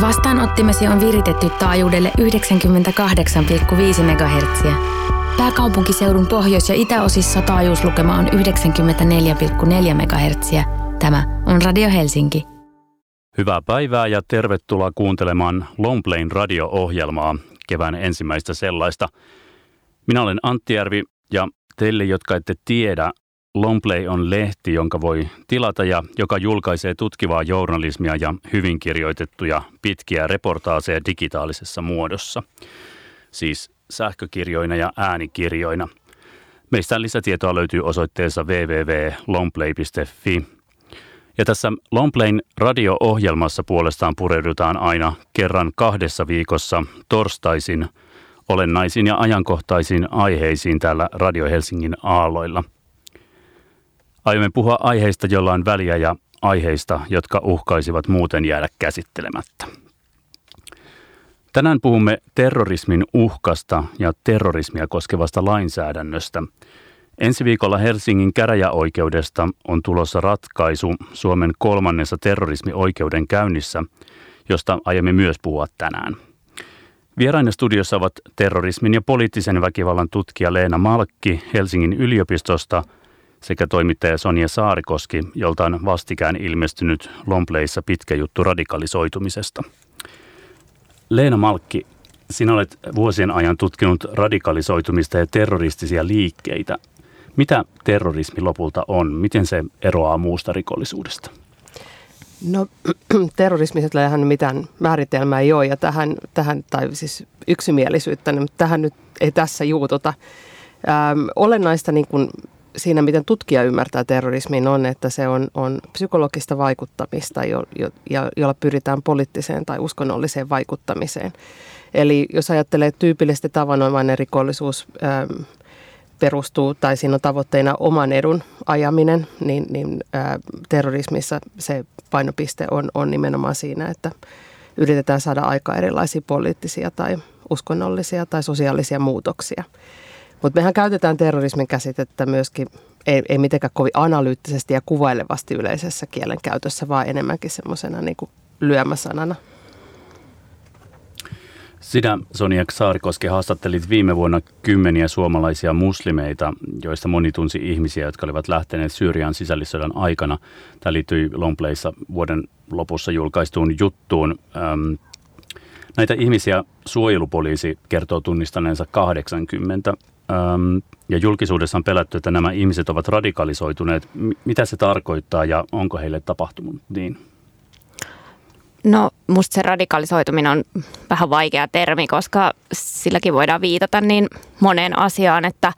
Vastaanottimesi on viritetty taajuudelle 98,5 MHz. Pääkaupunkiseudun pohjois- ja itäosissa taajuuslukema on 94,4 MHz. Tämä on Radio Helsinki. Hyvää päivää ja tervetuloa kuuntelemaan Longplain radio-ohjelmaa, kevään ensimmäistä sellaista. Minä olen Antti Järvi ja teille, jotka ette tiedä, Longplay on lehti, jonka voi tilata ja joka julkaisee tutkivaa journalismia ja hyvin kirjoitettuja pitkiä reportaaseja digitaalisessa muodossa. Siis sähkökirjoina ja äänikirjoina. Meistä lisätietoa löytyy osoitteessa www.longplay.fi. Ja tässä Longplayn radio-ohjelmassa puolestaan pureudutaan aina kerran kahdessa viikossa torstaisin olennaisiin ja ajankohtaisiin aiheisiin täällä Radio Helsingin aalloilla – Aiomme puhua aiheista, joilla on väliä ja aiheista, jotka uhkaisivat muuten jäädä käsittelemättä. Tänään puhumme terrorismin uhkasta ja terrorismia koskevasta lainsäädännöstä. Ensi viikolla Helsingin käräjäoikeudesta on tulossa ratkaisu Suomen kolmannessa terrorismioikeuden käynnissä, josta aiemme myös puhua tänään. Vieraina studiossa ovat terrorismin ja poliittisen väkivallan tutkija Leena Malkki Helsingin yliopistosta – sekä toimittaja Sonja Saarikoski, jolta on vastikään ilmestynyt Lompleissa pitkä juttu radikalisoitumisesta. Leena Malkki, sinä olet vuosien ajan tutkinut radikalisoitumista ja terroristisia liikkeitä. Mitä terrorismi lopulta on? Miten se eroaa muusta rikollisuudesta? No terrorismisella mitään määritelmää ei ole ja tähän, tähän tai siis yksimielisyyttä, mutta tähän nyt ei tässä juututa. Ähm, olennaista niin kuin siinä, miten tutkija ymmärtää terrorismin, on, että se on, on psykologista vaikuttamista, jo, jo, ja, jolla pyritään poliittiseen tai uskonnolliseen vaikuttamiseen. Eli jos ajattelee tyypillisesti tavanomainen rikollisuus ähm, perustuu tai siinä on tavoitteena oman edun ajaminen, niin, niin ää, terrorismissa se painopiste on, on nimenomaan siinä, että yritetään saada aika erilaisia poliittisia tai uskonnollisia tai sosiaalisia muutoksia. Mutta mehän käytetään terrorismin käsitettä myöskin, ei, ei mitenkään kovin analyyttisesti ja kuvailevasti yleisessä kielenkäytössä, vaan enemmänkin semmoisena niin lyömäsanana. Sinä, Sonia Saarikoski, haastattelit viime vuonna kymmeniä suomalaisia muslimeita, joista moni tunsi ihmisiä, jotka olivat lähteneet Syyrian sisällissodan aikana. Tämä liittyi Longplayssa vuoden lopussa julkaistuun juttuun. näitä ihmisiä suojelupoliisi kertoo tunnistaneensa 80. Ähm, ja julkisuudessa on pelätty, että nämä ihmiset ovat radikalisoituneet. Mitä se tarkoittaa ja onko heille tapahtunut niin? No musta se radikalisoituminen on vähän vaikea termi, koska silläkin voidaan viitata niin moneen asiaan, että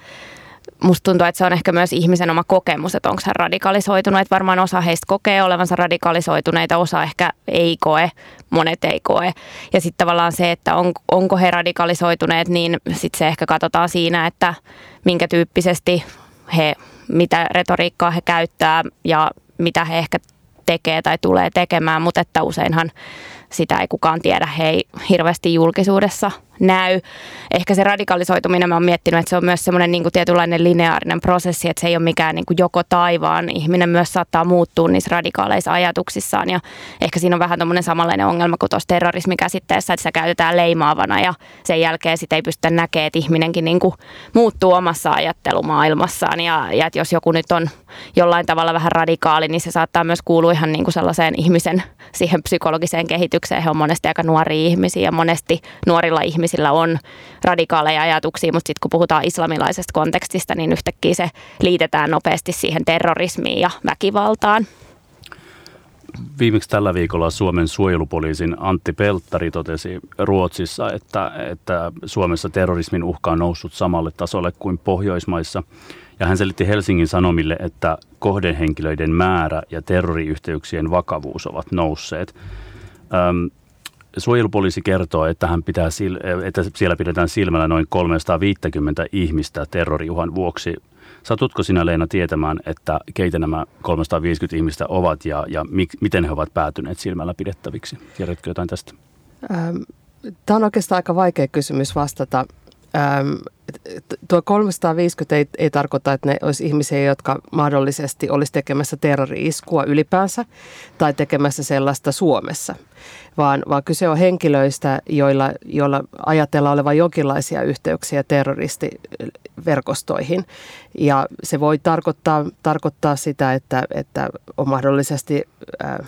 musta tuntuu, että se on ehkä myös ihmisen oma kokemus, että onko hän radikalisoitunut. Että varmaan osa heistä kokee olevansa radikalisoituneita, osa ehkä ei koe, monet ei koe. Ja sitten tavallaan se, että on, onko he radikalisoituneet, niin sitten se ehkä katsotaan siinä, että minkä tyyppisesti he, mitä retoriikkaa he käyttää ja mitä he ehkä tekee tai tulee tekemään, mutta että useinhan sitä ei kukaan tiedä, he ei hirveästi julkisuudessa – näy. Ehkä se radikalisoituminen, mä oon miettinyt, että se on myös semmoinen niin tietynlainen lineaarinen prosessi, että se ei ole mikään niin kuin joko taivaan. Ihminen myös saattaa muuttua niissä radikaaleissa ajatuksissaan ja ehkä siinä on vähän tämmöinen samanlainen ongelma kuin tuossa terrorismikäsitteessä, että sitä käytetään leimaavana ja sen jälkeen sitä ei pystytä näkemään, että ihminenkin niin kuin muuttuu omassa ajattelumaailmassaan ja, ja että jos joku nyt on jollain tavalla vähän radikaali, niin se saattaa myös kuulua ihan niin kuin sellaiseen ihmisen siihen psykologiseen kehitykseen. He on monesti aika nuoria ihmisiä ja monesti nuorilla ihmisillä ihmisillä on radikaaleja ajatuksia, mutta sitten kun puhutaan islamilaisesta kontekstista, niin yhtäkkiä se liitetään nopeasti siihen terrorismiin ja väkivaltaan. Viimeksi tällä viikolla Suomen suojelupoliisin Antti Pelttari totesi Ruotsissa, että, että Suomessa terrorismin uhka on noussut samalle tasolle kuin Pohjoismaissa. Ja hän selitti Helsingin Sanomille, että kohdehenkilöiden määrä ja terroriyhteyksien vakavuus ovat nousseet. Suojelupoliisi kertoo, että, hän pitää, että siellä pidetään silmällä noin 350 ihmistä terroriuhan vuoksi. Satutko sinä Leena tietämään, että keitä nämä 350 ihmistä ovat ja, ja mik, miten he ovat päätyneet silmällä pidettäviksi? Tiedätkö jotain tästä? Ähm, Tämä on oikeastaan aika vaikea kysymys vastata. ähm, tuo 350 ei, ei tarkoita, että ne olisi ihmisiä, jotka mahdollisesti olisi tekemässä terrori-iskua ylipäänsä tai tekemässä sellaista Suomessa, vaan, vaan kyse on henkilöistä, joilla, joilla ajatellaan olevan jonkinlaisia yhteyksiä terroristiverkostoihin. Ja se voi tarkoittaa, tarkoittaa sitä, että, että on mahdollisesti... Äh,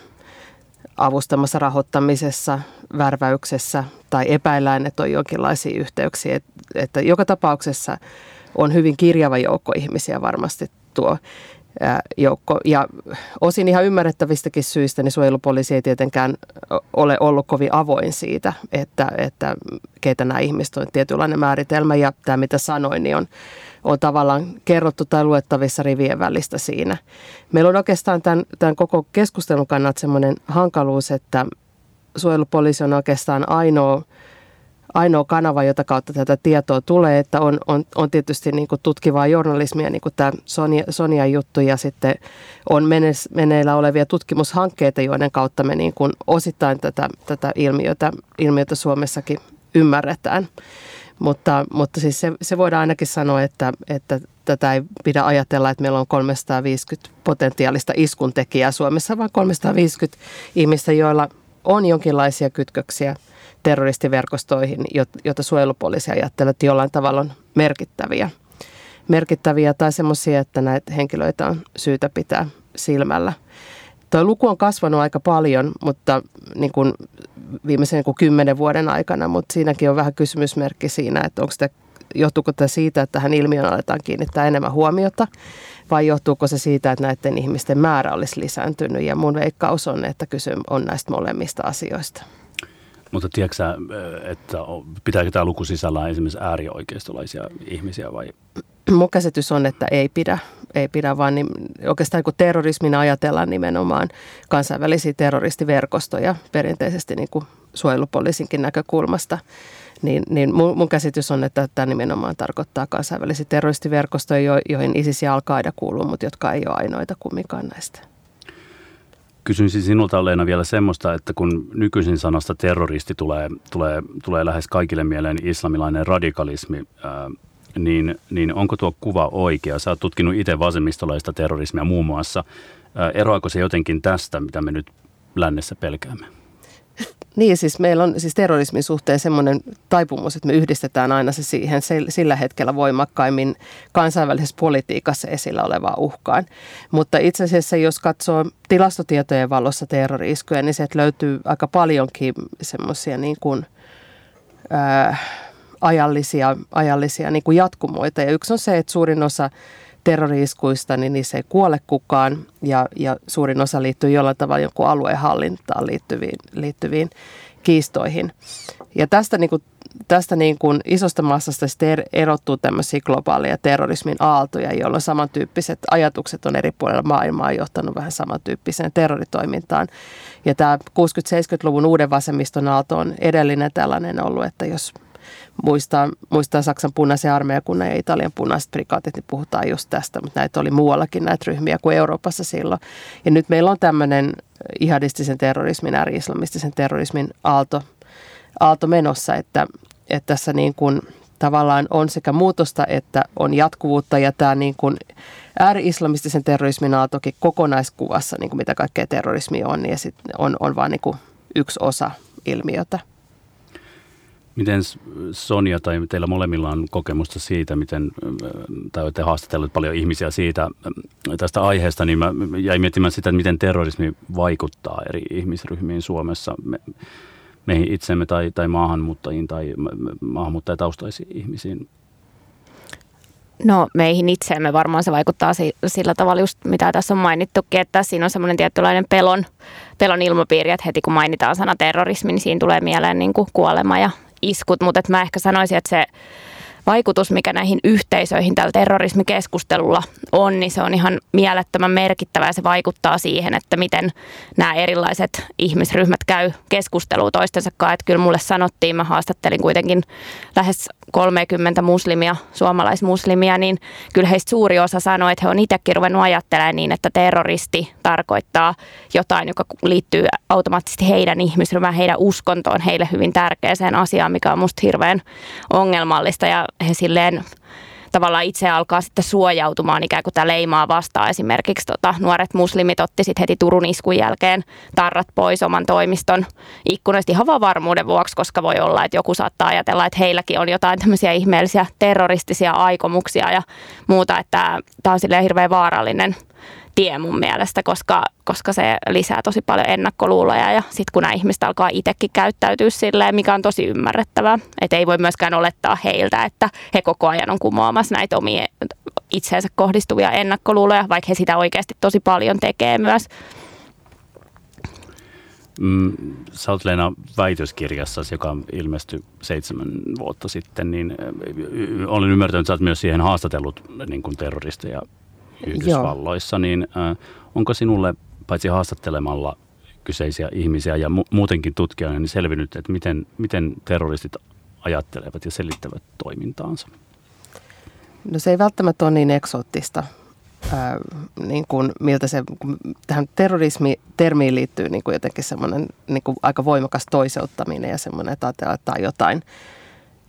avustamassa rahoittamisessa, värväyksessä tai epäillään, että on jonkinlaisia yhteyksiä. Että joka tapauksessa on hyvin kirjava joukko ihmisiä varmasti tuo joukko. Ja osin ihan ymmärrettävistäkin syistä, niin suojelupoliisi ei tietenkään ole ollut kovin avoin siitä, että, että keitä nämä ihmiset on tietynlainen määritelmä. Ja tämä, mitä sanoin, niin on on tavallaan kerrottu tai luettavissa rivien välistä siinä. Meillä on oikeastaan tämän, tämän koko keskustelun kannalta sellainen hankaluus, että suojelupoliisi on oikeastaan ainoa, ainoa kanava, jota kautta tätä tietoa tulee, että on, on, on tietysti niin kuin tutkivaa journalismia, niin kuin tämä Sonia, Sonia juttu, ja sitten on meneillä olevia tutkimushankkeita, joiden kautta me niin kuin osittain tätä, tätä ilmiötä, ilmiötä Suomessakin ymmärretään. Mutta, mutta siis se, se voidaan ainakin sanoa, että, että tätä ei pidä ajatella, että meillä on 350 potentiaalista iskuntekijää Suomessa, vaan 350 ihmistä, joilla on jonkinlaisia kytköksiä terroristiverkostoihin, joita suojelupoliisi ajattelee, että jollain tavalla on merkittäviä. Merkittäviä tai semmoisia, että näitä henkilöitä on syytä pitää silmällä. Tuo luku on kasvanut aika paljon, mutta niin kuin viimeisen niin kuin kymmenen vuoden aikana, mutta siinäkin on vähän kysymysmerkki siinä, että onko sitä, johtuuko tämä siitä, että tähän ilmiön aletaan kiinnittää enemmän huomiota vai johtuuko se siitä, että näiden ihmisten määrä olisi lisääntynyt ja mun veikkaus on, että kysy on näistä molemmista asioista. Mutta tiedätkö että pitääkö tämä luku sisällään esimerkiksi äärioikeistolaisia ihmisiä vai? Mun käsitys on, että ei pidä, ei pidä vaan niin, oikeastaan kun terrorismina ajatellaan nimenomaan kansainvälisiä terroristiverkostoja perinteisesti niin kuin suojelupoliisinkin näkökulmasta, niin, niin mun, mun käsitys on, että tämä nimenomaan tarkoittaa kansainvälisiä terroristiverkostoja, joihin ISIS ja Al-Qaida kuuluu, mutta jotka ei ole ainoita kumminkaan näistä. Kysyisin sinulta Leena vielä semmoista, että kun nykyisin sanasta terroristi tulee, tulee, tulee lähes kaikille mieleen islamilainen radikalismi, ää, niin, niin onko tuo kuva oikea? Sä oot tutkinut itse vasemmistolaista terrorismia muun muassa. Ää, eroako se jotenkin tästä, mitä me nyt lännessä pelkäämme? Niin, siis meillä on siis terrorismin suhteen semmoinen taipumus, että me yhdistetään aina se siihen sillä hetkellä voimakkaimmin kansainvälisessä politiikassa esillä olevaan uhkaan. Mutta itse asiassa, jos katsoo tilastotietojen valossa terroriiskuja, niin sieltä löytyy aika paljonkin semmoisia niin kuin, ää, ajallisia, ajallisia niin kuin jatkumoita. Ja yksi on se, että suurin osa terroriiskuista, niin niissä ei kuole kukaan ja, ja suurin osa liittyy jollain tavalla jonkun aluehallintaan liittyviin, liittyviin kiistoihin. Ja tästä, niin kuin, tästä niin kuin isosta massasta er, erottuu tämmöisiä globaaleja terrorismin aaltoja, jolloin samantyyppiset ajatukset on eri puolilla maailmaa johtanut vähän samantyyppiseen terroritoimintaan. Ja tämä 60-70-luvun uuden vasemmiston aalto on edellinen tällainen ollut, että jos muistaa, muistaa Saksan punaisen armeijakunnan ja Italian punaiset prikaatit, niin puhutaan just tästä, mutta näitä oli muuallakin näitä ryhmiä kuin Euroopassa silloin. Ja nyt meillä on tämmöinen ihadistisen terrorismin, ääri-islamistisen terrorismin aalto, aalto menossa, että, että tässä niin kuin tavallaan on sekä muutosta että on jatkuvuutta ja tämä niin kuin ääri-islamistisen terrorismin aaltokin kokonaiskuvassa, niin kuin mitä kaikkea terrorismi on, ja sit on, on vain niin yksi osa ilmiötä. Miten Sonja tai teillä molemmilla on kokemusta siitä, miten, tai olette haastatelleet paljon ihmisiä siitä tästä aiheesta, niin mä jäin miettimään sitä, että miten terrorismi vaikuttaa eri ihmisryhmiin Suomessa, me, meihin itsemme tai, tai maahanmuuttajiin tai maahanmuuttajataustaisiin ihmisiin. No meihin itseemme varmaan se vaikuttaa sillä tavalla just mitä tässä on mainittukin, että siinä on semmoinen tietynlainen pelon, pelon ilmapiiri, että heti kun mainitaan sana terrorismi, niin siinä tulee mieleen niin kuin kuolema ja iskut, mutta mä ehkä sanoisin, että se vaikutus, mikä näihin yhteisöihin tällä terrorismikeskustelulla on, niin se on ihan mielettömän merkittävä ja se vaikuttaa siihen, että miten nämä erilaiset ihmisryhmät käy keskustelua toistensa kanssa. Että kyllä mulle sanottiin, mä haastattelin kuitenkin lähes 30 muslimia, suomalaismuslimia, niin kyllä heistä suuri osa sanoi, että he on itsekin ruvennut ajattelemaan niin, että terroristi tarkoittaa jotain, joka liittyy automaattisesti heidän ihmisryhmään, heidän uskontoon, heille hyvin tärkeäseen asiaan, mikä on musta hirveän ongelmallista ja he silleen tavallaan itse alkaa sitten suojautumaan ikään kuin tämä leimaa vastaan. Esimerkiksi tota, nuoret muslimit otti sitten heti Turun iskun jälkeen tarrat pois oman toimiston ikkunoista ihan vaan varmuuden vuoksi, koska voi olla, että joku saattaa ajatella, että heilläkin on jotain tämmöisiä ihmeellisiä terroristisia aikomuksia ja muuta, että tämä on silleen hirveän vaarallinen tie mun mielestä, koska, koska se lisää tosi paljon ennakkoluuloja ja sitten kun nämä ihmiset alkaa itsekin käyttäytyä silleen, mikä on tosi ymmärrettävää, että ei voi myöskään olettaa heiltä, että he koko ajan on kumoamassa näitä omia itseensä kohdistuvia ennakkoluuloja, vaikka he sitä oikeasti tosi paljon tekee myös. Mm, sä oot Leena väitöskirjassa, joka ilmestyi seitsemän vuotta sitten, niin olen ymmärtänyt, että sä oot myös siihen haastatellut niin kuin terroristeja Yhdysvalloissa, Joo. niin äh, onko sinulle paitsi haastattelemalla kyseisiä ihmisiä ja mu- muutenkin tutkijana niin selvinnyt, että miten, miten terroristit ajattelevat ja selittävät toimintaansa? No se ei välttämättä ole niin eksoottista, ää, niin kuin miltä se, tähän terrorismi-termiin liittyy niin kuin jotenkin semmoinen niin kuin aika voimakas toiseuttaminen ja semmoinen, että ajatellaan, jotain,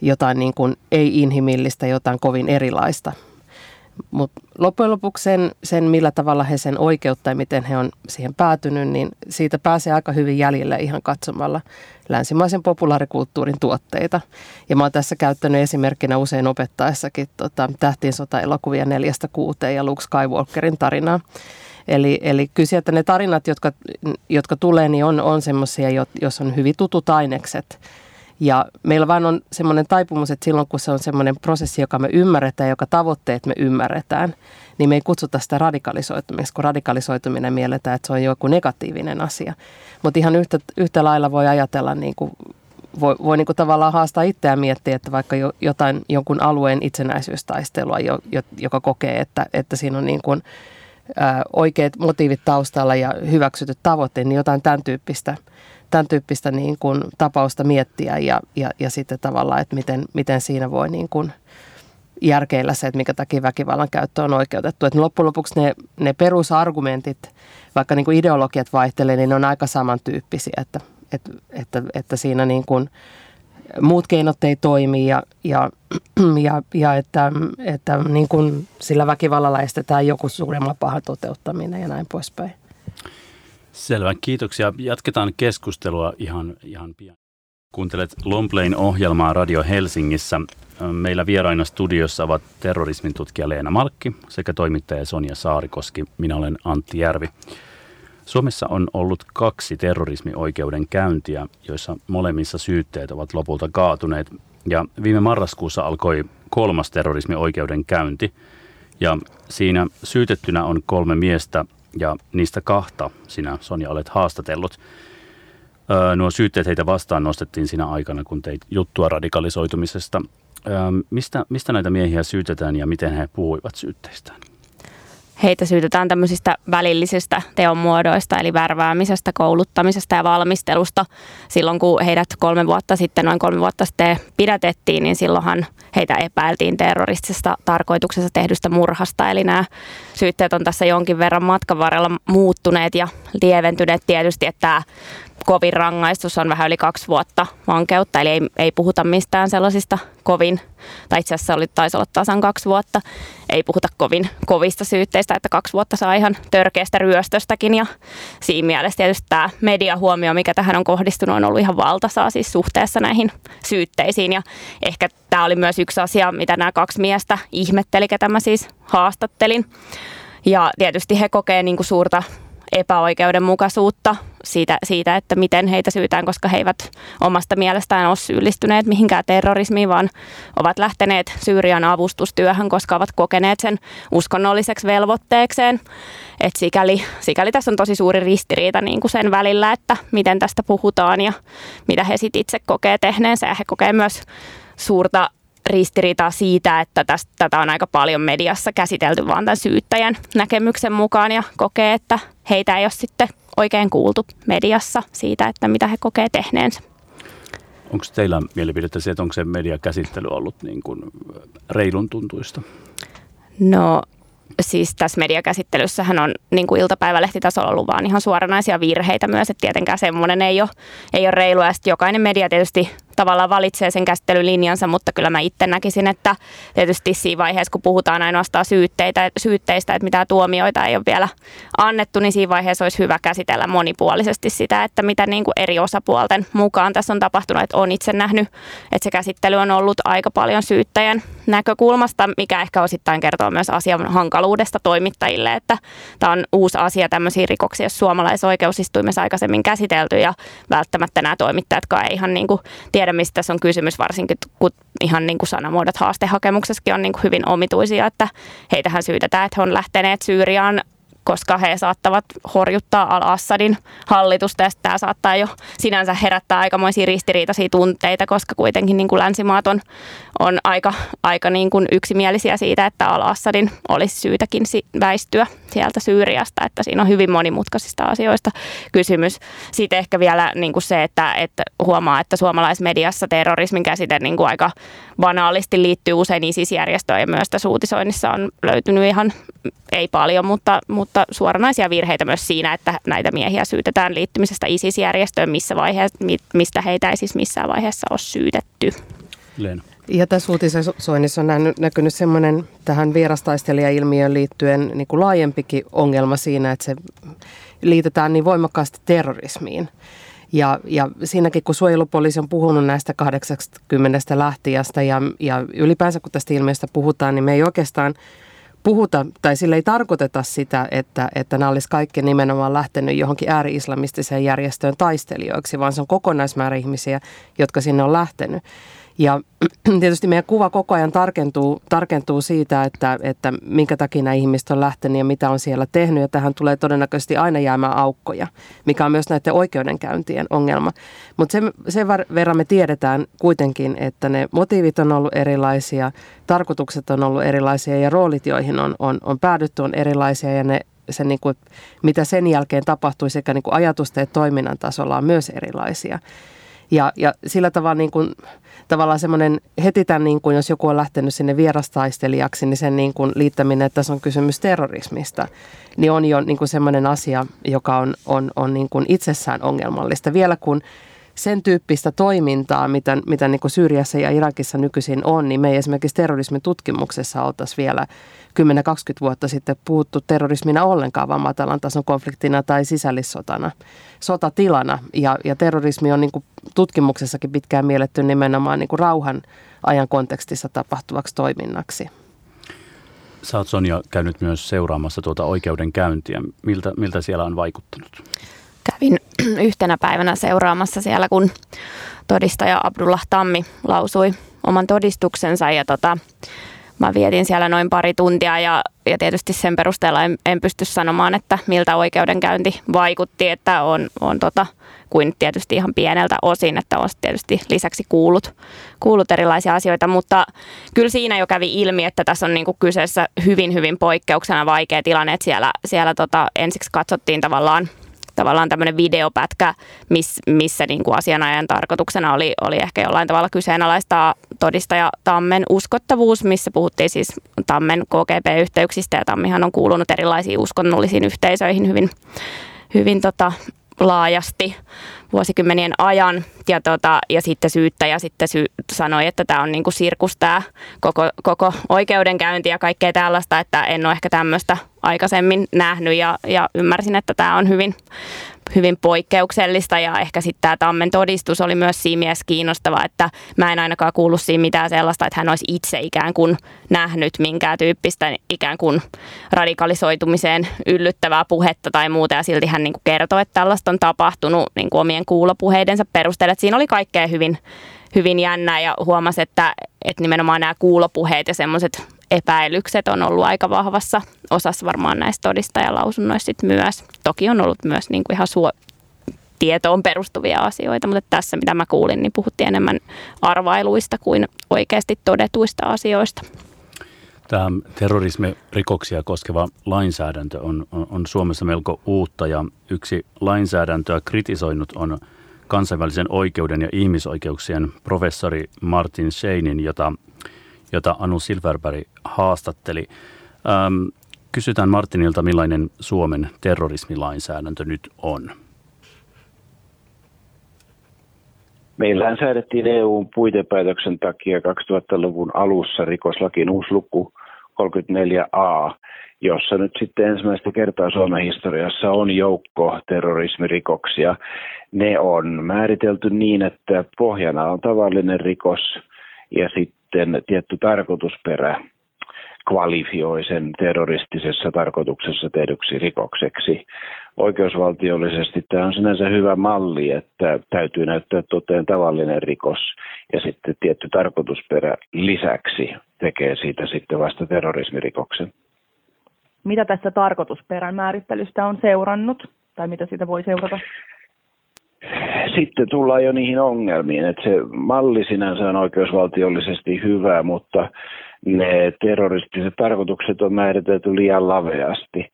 jotain niin kuin ei-inhimillistä, jotain kovin erilaista – mutta loppujen lopuksi sen, sen, millä tavalla he sen oikeutta ja miten he on siihen päätynyt, niin siitä pääsee aika hyvin jäljellä ihan katsomalla länsimaisen populaarikulttuurin tuotteita. Ja mä oon tässä käyttänyt esimerkkinä usein opettaessakin tota, Tähtien sota-elokuvia neljästä kuuteen ja Luke Skywalkerin tarinaa. Eli, eli kyllä sieltä ne tarinat, jotka, jotka tulee, niin on, on semmoisia, jos on hyvin tutut ainekset – ja meillä vaan on semmoinen taipumus, että silloin kun se on semmoinen prosessi, joka me ymmärretään, joka tavoitteet me ymmärretään, niin me ei kutsuta sitä radikalisoitumiseksi, kun radikalisoituminen mielletään, että se on joku negatiivinen asia. Mutta ihan yhtä, yhtä lailla voi ajatella, niin kuin, voi, voi niin kuin tavallaan haastaa itseään miettiä, että vaikka jo, jotain, jonkun alueen itsenäisyystaistelua, jo, jo, joka kokee, että, että siinä on niin kuin, ä, oikeat motiivit taustalla ja hyväksytyt tavoitteet, niin jotain tämän tyyppistä – tämän tyyppistä niin kuin tapausta miettiä ja, ja, ja sitten tavallaan, että miten, miten siinä voi niin kuin järkeillä se, että mikä takia väkivallan käyttö on oikeutettu. Että loppujen lopuksi ne, ne perusargumentit, vaikka niin kuin ideologiat vaihtelee, niin ne on aika samantyyppisiä, että, että, että, että siinä niin kuin muut keinot ei toimi ja, ja, ja, ja että, että niin kuin sillä väkivallalla estetään joku suuremman pahan toteuttaminen ja näin poispäin. Selvä, kiitoksia. Jatketaan keskustelua ihan, ihan pian. Kuuntelet Lomplain ohjelmaa Radio Helsingissä. Meillä vieraina studiossa ovat terrorismin tutkija Leena Malkki sekä toimittaja Sonja Saarikoski. Minä olen Antti Järvi. Suomessa on ollut kaksi terrorismioikeuden käyntiä, joissa molemmissa syytteet ovat lopulta kaatuneet. Ja viime marraskuussa alkoi kolmas terrorismioikeuden käynti. Ja siinä syytettynä on kolme miestä, ja niistä kahta sinä, Sonja, olet haastatellut. Öö, nuo syytteet heitä vastaan nostettiin siinä aikana, kun teit juttua radikalisoitumisesta. Öö, mistä, mistä näitä miehiä syytetään ja miten he puhuivat syytteistään? Heitä syytetään tämmöisistä välillisistä teonmuodoista, eli värväämisestä, kouluttamisesta ja valmistelusta. Silloin kun heidät kolme vuotta sitten, noin kolme vuotta sitten pidätettiin, niin silloinhan heitä epäiltiin terroristisesta tarkoituksessa tehdystä murhasta. Eli nämä syytteet on tässä jonkin verran matkan varrella muuttuneet ja lieventyneet tietysti, että tämä kovin rangaistus on vähän yli kaksi vuotta vankeutta, eli ei, ei puhuta mistään sellaisista kovin, tai itse asiassa oli, taisi olla tasan kaksi vuotta, ei puhuta kovin kovista syytteistä, että kaksi vuotta saa ihan törkeästä ryöstöstäkin, ja siinä mielessä tietysti tämä mediahuomio, mikä tähän on kohdistunut, on ollut ihan valtasaa siis suhteessa näihin syytteisiin, ja ehkä tämä oli myös yksi asia, mitä nämä kaksi miestä ihmetteli, ketä mä siis haastattelin, ja tietysti he kokee niin kuin suurta epäoikeudenmukaisuutta siitä, siitä, että miten heitä syytään, koska he eivät omasta mielestään ole syyllistyneet mihinkään terrorismiin, vaan ovat lähteneet Syyrian avustustyöhön, koska ovat kokeneet sen uskonnolliseksi velvoitteekseen. Et sikäli, sikäli tässä on tosi suuri ristiriita niin kuin sen välillä, että miten tästä puhutaan ja mitä he sitten itse kokee tehneensä. Ja he kokee myös suurta ristiriitaa siitä, että tästä, tätä on aika paljon mediassa käsitelty vaan tämän syyttäjän näkemyksen mukaan ja kokee, että heitä ei ole sitten oikein kuultu mediassa siitä, että mitä he kokee tehneensä. Onko teillä mielipidettä se, että onko se mediakäsittely ollut niin kuin reilun tuntuista? No siis tässä mediakäsittelyssähän on niin kuin iltapäivälehtitasolla ollut vaan ihan suoranaisia virheitä myös, että tietenkään semmoinen ei ole, ei ole reilua. Ja jokainen media tietysti tavallaan valitsee sen käsittelylinjansa, mutta kyllä mä itse näkisin, että tietysti siinä vaiheessa, kun puhutaan ainoastaan syytteitä, syytteistä, että mitä tuomioita ei ole vielä annettu, niin siinä vaiheessa olisi hyvä käsitellä monipuolisesti sitä, että mitä niin kuin eri osapuolten mukaan tässä on tapahtunut. Että on itse nähnyt, että se käsittely on ollut aika paljon syyttäjän näkökulmasta, mikä ehkä osittain kertoo myös asian hankaluudesta toimittajille, että tämä on uusi asia tämmöisiä rikoksia suomalaisoikeusistuimessa aikaisemmin käsitelty ja välttämättä nämä toimittajatkaan ei ihan niin kuin tiedä, mistä tässä on kysymys, varsinkin kun ihan niin kuin sanamuodot haastehakemuksessakin on niin kuin hyvin omituisia, että heitähän syytetään, että he on lähteneet Syyriaan koska he saattavat horjuttaa al-Assadin hallitusta ja tämä saattaa jo sinänsä herättää aikamoisia ristiriitaisia tunteita, koska kuitenkin niin kuin länsimaat on, on aika, aika niin kuin yksimielisiä siitä, että al-Assadin olisi syytäkin väistyä sieltä Syyriasta, että siinä on hyvin monimutkaisista asioista kysymys. Sitten ehkä vielä niin kuin se, että, että huomaa, että suomalaismediassa terrorismin käsite niin kuin aika banaalisti liittyy usein ISIS-järjestöön ja myös tässä uutisoinnissa on löytynyt ihan, ei paljon, mutta, mutta suoranaisia virheitä myös siinä, että näitä miehiä syytetään liittymisestä ISIS-järjestöön, missä vaiheessa, mistä heitä ei siis missään vaiheessa ole syytetty. Leena. Ja tässä uutisoinnissa on näkynyt semmoinen tähän vierastaistelijailmiöön liittyen niin kuin laajempikin ongelma siinä, että se liitetään niin voimakkaasti terrorismiin. Ja, ja siinäkin, kun suojelupoliisi on puhunut näistä 80 lähtijästä ja, ja ylipäänsä kun tästä ilmiöstä puhutaan, niin me ei oikeastaan puhuta, tai sille ei tarkoiteta sitä, että, että nämä olisi kaikki nimenomaan lähtenyt johonkin ääri-islamistiseen järjestöön taistelijoiksi, vaan se on kokonaismäärä ihmisiä, jotka sinne on lähtenyt. Ja tietysti meidän kuva koko ajan tarkentuu, tarkentuu siitä, että, että minkä takia nämä ihmiset on lähtenyt ja mitä on siellä tehnyt. Ja tähän tulee todennäköisesti aina jäämään aukkoja, mikä on myös näiden oikeudenkäyntien ongelma. Mutta sen, sen verran me tiedetään kuitenkin, että ne motiivit on ollut erilaisia, tarkoitukset on ollut erilaisia ja roolit, joihin on, on, on päädytty, on erilaisia ja ne se, niin kuin, mitä sen jälkeen tapahtui sekä niin kuin ajatusten että toiminnan tasolla on myös erilaisia. Ja, ja sillä tavalla niin kuin, tavallaan semmoinen heti tämän, niin kuin, jos joku on lähtenyt sinne vierastaistelijaksi, niin sen niin kuin liittäminen, että tässä on kysymys terrorismista, niin on jo niin kuin semmoinen asia, joka on, on, on niin kuin itsessään ongelmallista. Vielä kun sen tyyppistä toimintaa, mitä, mitä niin kuin Syyriassa ja Irakissa nykyisin on, niin me ei esimerkiksi terrorismin tutkimuksessa oltaisiin vielä 10-20 vuotta sitten puhuttu terrorismina ollenkaan, vaan matalan tason konfliktina tai sisällissotana, sotatilana. Ja, ja terrorismi on niin kuin tutkimuksessakin pitkään mielletty nimenomaan niin kuin rauhan ajan kontekstissa tapahtuvaksi toiminnaksi. Sä oot Sonja käynyt myös seuraamassa tuota oikeudenkäyntiä. Miltä, miltä siellä on vaikuttanut? Kävin yhtenä päivänä seuraamassa siellä, kun todistaja Abdullah Tammi lausui oman todistuksensa. Ja tota, mä vietin siellä noin pari tuntia ja, ja tietysti sen perusteella en, en pysty sanomaan, että miltä oikeudenkäynti vaikutti, että on, on tota, kuin tietysti ihan pieneltä osin, että on tietysti lisäksi kuullut, kuullut erilaisia asioita, mutta kyllä siinä jo kävi ilmi, että tässä on niinku kyseessä hyvin, hyvin poikkeuksena vaikea tilanne, että siellä, siellä tota, ensiksi katsottiin tavallaan tavallaan tämmöinen videopätkä, miss, missä niin kuin asianajan tarkoituksena oli, oli ehkä jollain tavalla kyseenalaistaa todistaja Tammen uskottavuus, missä puhuttiin siis Tammen KGP-yhteyksistä ja Tammihan on kuulunut erilaisiin uskonnollisiin yhteisöihin hyvin, hyvin tota, laajasti vuosikymmenien ajan. Ja, tota, ja sitten syyttäjä sitten sy- sanoi, että tämä on niinku sirkus tämä koko, koko oikeudenkäynti ja kaikkea tällaista, että en ole ehkä tämmöistä aikaisemmin nähnyt ja, ja ymmärsin, että tämä on hyvin hyvin poikkeuksellista ja ehkä sitten tämä Tammen todistus oli myös siinä mielessä kiinnostava, että mä en ainakaan kuullut siinä mitään sellaista, että hän olisi itse ikään kuin nähnyt minkään tyyppistä ikään kuin radikalisoitumiseen yllyttävää puhetta tai muuta ja silti hän niin kuin kertoi, että tällaista on tapahtunut niin kuin omien kuulopuheidensa perusteella. Että siinä oli kaikkea hyvin, hyvin jännää ja huomasi, että, että nimenomaan nämä kuulopuheet ja semmoiset epäilykset on ollut aika vahvassa osassa varmaan näistä todistajalausunnoissa sit myös. Toki on ollut myös niin kuin ihan suo, tietoon perustuvia asioita, mutta tässä mitä mä kuulin, niin puhuttiin enemmän arvailuista kuin oikeasti todetuista asioista. Tämä terrorismirikoksia koskeva lainsäädäntö on, on, on Suomessa melko uutta ja yksi lainsäädäntöä kritisoinut on kansainvälisen oikeuden ja ihmisoikeuksien professori Martin Scheinin, jota, jota Anu Silverberg haastatteli. Ähm, kysytään Martinilta, millainen Suomen terrorismilainsäädäntö nyt on. Meillähän säädettiin EUn puitepäätöksen takia 2000-luvun alussa rikoslakin uusi luku 34a, jossa nyt sitten ensimmäistä kertaa Suomen historiassa on joukko terrorismirikoksia. Ne on määritelty niin, että pohjana on tavallinen rikos ja sitten tietty tarkoitusperä kvalifioi sen terroristisessa tarkoituksessa tehdyksi rikokseksi. Oikeusvaltiollisesti tämä on sinänsä hyvä malli, että täytyy näyttää toteen tavallinen rikos ja sitten tietty tarkoitusperä lisäksi tekee siitä sitten vasta terrorismirikoksen. Mitä tässä tarkoitusperän määrittelystä on seurannut tai mitä siitä voi seurata? Sitten tullaan jo niihin ongelmiin, että se malli sinänsä on oikeusvaltiollisesti hyvä, mutta ne terroristiset tarkoitukset on määritelty liian laveasti.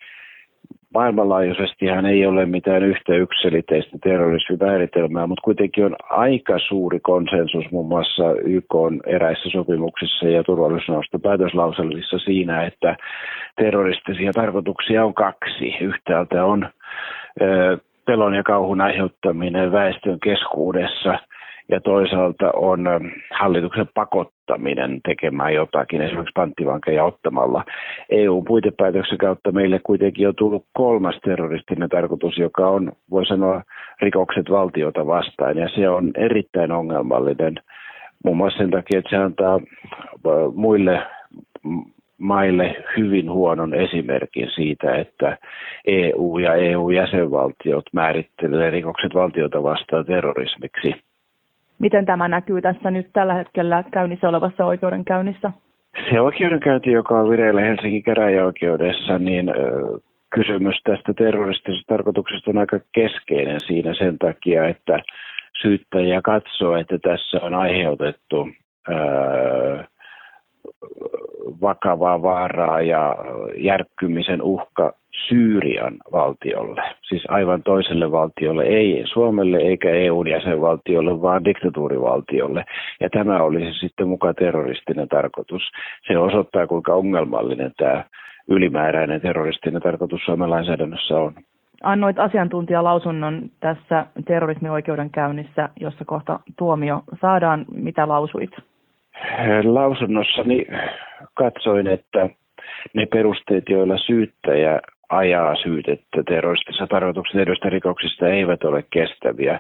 Maailmanlaajuisestihan ei ole mitään yhtä yksiliteistä terrorismimääritelmää, mutta kuitenkin on aika suuri konsensus muun muassa YK on eräissä sopimuksissa ja turvallisuusneuvoston päätöslauselmissa siinä, että terroristisia tarkoituksia on kaksi. Yhtäältä on pelon ja kauhun aiheuttaminen väestön keskuudessa – ja toisaalta on ähm, hallituksen pakottaminen tekemään jotakin, esimerkiksi panttivankeja ottamalla. EU-puitepäätöksen kautta meille kuitenkin on tullut kolmas terroristinen tarkoitus, joka on, voi sanoa, rikokset valtiota vastaan, ja se on erittäin ongelmallinen muun muassa sen takia, että se antaa äh, muille maille hyvin huonon esimerkin siitä, että EU ja EU-jäsenvaltiot määrittelee rikokset valtiota vastaan terrorismiksi. Miten tämä näkyy tässä nyt tällä hetkellä käynnissä olevassa oikeudenkäynnissä? Se oikeudenkäynti, joka on vireillä Helsingin käräjäoikeudessa, niin kysymys tästä terroristisesta tarkoituksesta on aika keskeinen siinä sen takia, että syyttäjä katsoo, että tässä on aiheutettu vakavaa vaaraa ja järkkymisen uhka Syyrian valtiolle, siis aivan toiselle valtiolle, ei Suomelle eikä EUn jäsenvaltiolle, vaan diktatuurivaltiolle. Ja tämä olisi sitten mukaan terroristinen tarkoitus. Se osoittaa, kuinka ongelmallinen tämä ylimääräinen terroristinen tarkoitus Suomen lainsäädännössä on. Annoit asiantuntijalausunnon tässä terrorismioikeudenkäynnissä, jossa kohta tuomio saadaan. Mitä lausuit? Lausunnossani katsoin, että ne perusteet, joilla syyttäjä ajaa syytettä terroristisessa tarkoituksessa tehdyistä rikoksista eivät ole kestäviä.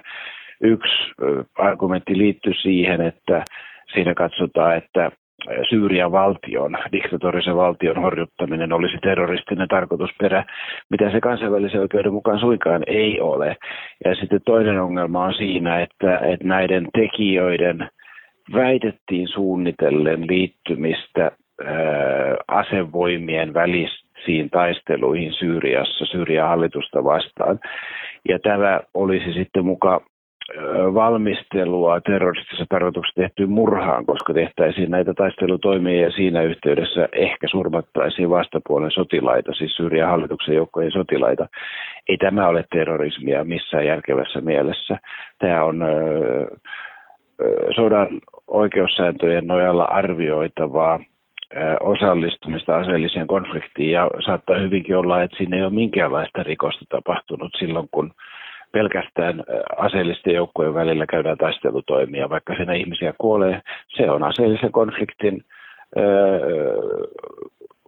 Yksi argumentti liittyy siihen, että siinä katsotaan, että Syyrian valtion, diktatorisen valtion horjuttaminen olisi terroristinen tarkoitusperä, mitä se kansainvälisen oikeuden mukaan suinkaan ei ole. Ja sitten toinen ongelma on siinä, että, että näiden tekijöiden väitettiin suunnitellen liittymistä asevoimien välistä siinä taisteluihin Syyriassa, Syyrian hallitusta vastaan. Ja tämä olisi sitten muka valmistelua terroristisessa tarkoituksessa tehtyyn murhaan, koska tehtäisiin näitä taistelutoimia ja siinä yhteydessä ehkä surmattaisiin vastapuolen sotilaita, siis Syyrian hallituksen joukkojen sotilaita. Ei tämä ole terrorismia missään järkevässä mielessä. Tämä on sodan oikeussääntöjen nojalla arvioitavaa osallistumista aseelliseen konfliktiin ja saattaa hyvinkin olla, että siinä ei ole minkäänlaista rikosta tapahtunut silloin, kun pelkästään aseellisten joukkojen välillä käydään taistelutoimia, vaikka siinä ihmisiä kuolee. Se on aseellisen konfliktin ö,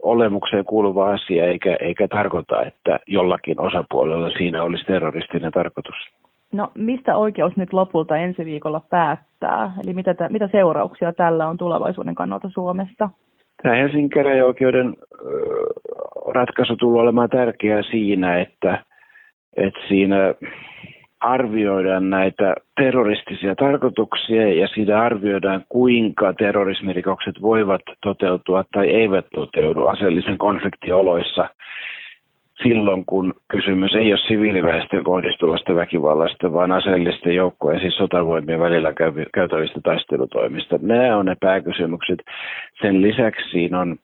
olemukseen kuuluva asia, eikä, eikä tarkoita, että jollakin osapuolella siinä olisi terroristinen tarkoitus. No mistä oikeus nyt lopulta ensi viikolla päättää? Eli mitä, mitä seurauksia tällä on tulevaisuuden kannalta Suomessa? Tämä Helsingin käräjäoikeuden ratkaisu tulee olemaan tärkeää siinä, että, että siinä arvioidaan näitä terroristisia tarkoituksia ja siinä arvioidaan, kuinka terrorismirikokset voivat toteutua tai eivät toteudu aseellisen konfliktioloissa. Silloin, kun kysymys ei ole siviiliväestön kohdistuvasta väkivallasta, vaan aseellisten joukkojen, siis sotavoimien välillä käytävistä taistelutoimista. Nämä on ne pääkysymykset. Sen lisäksi siinä on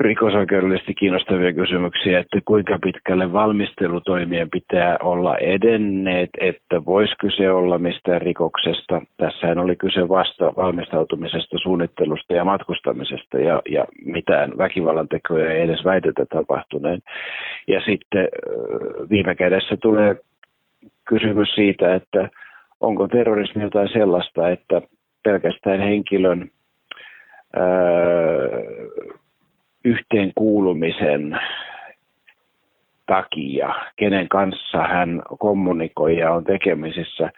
rikosoikeudellisesti kiinnostavia kysymyksiä, että kuinka pitkälle valmistelutoimien pitää olla edenneet, että voisiko se olla mistään rikoksesta. Tässähän oli kyse vasta valmistautumisesta, suunnittelusta ja matkustamisesta ja, ja mitään väkivallan tekoja ei edes väitetä tapahtuneen. Ja sitten viime kädessä tulee kysymys siitä, että onko terrorismi jotain sellaista, että pelkästään henkilön yhteenkuulumisen takia, kenen kanssa hän kommunikoi ja on tekemisissä,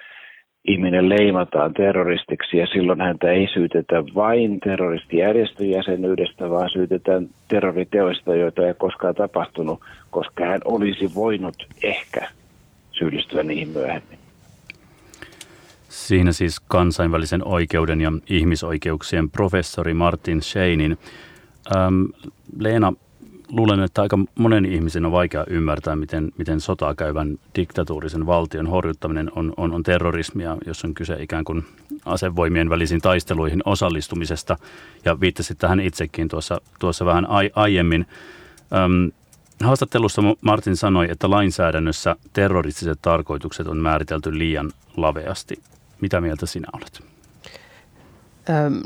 ihminen leimataan terroristiksi ja silloin häntä ei syytetä vain terroristijärjestön jäsenyydestä, vaan syytetään terroriteoista, joita ei koskaan tapahtunut, koska hän olisi voinut ehkä syyllistyä niihin myöhemmin. Siinä siis kansainvälisen oikeuden ja ihmisoikeuksien professori Martin Scheinin Ähm, Leena, luulen, että aika monen ihmisen on vaikea ymmärtää, miten, miten sotaa käyvän diktatuurisen valtion horjuttaminen on, on, on terrorismia, jos on kyse ikään kuin asevoimien välisiin taisteluihin osallistumisesta. Ja viittasit tähän itsekin tuossa, tuossa vähän ai, aiemmin. Öm, haastattelussa Martin sanoi, että lainsäädännössä terroristiset tarkoitukset on määritelty liian laveasti. Mitä mieltä sinä olet?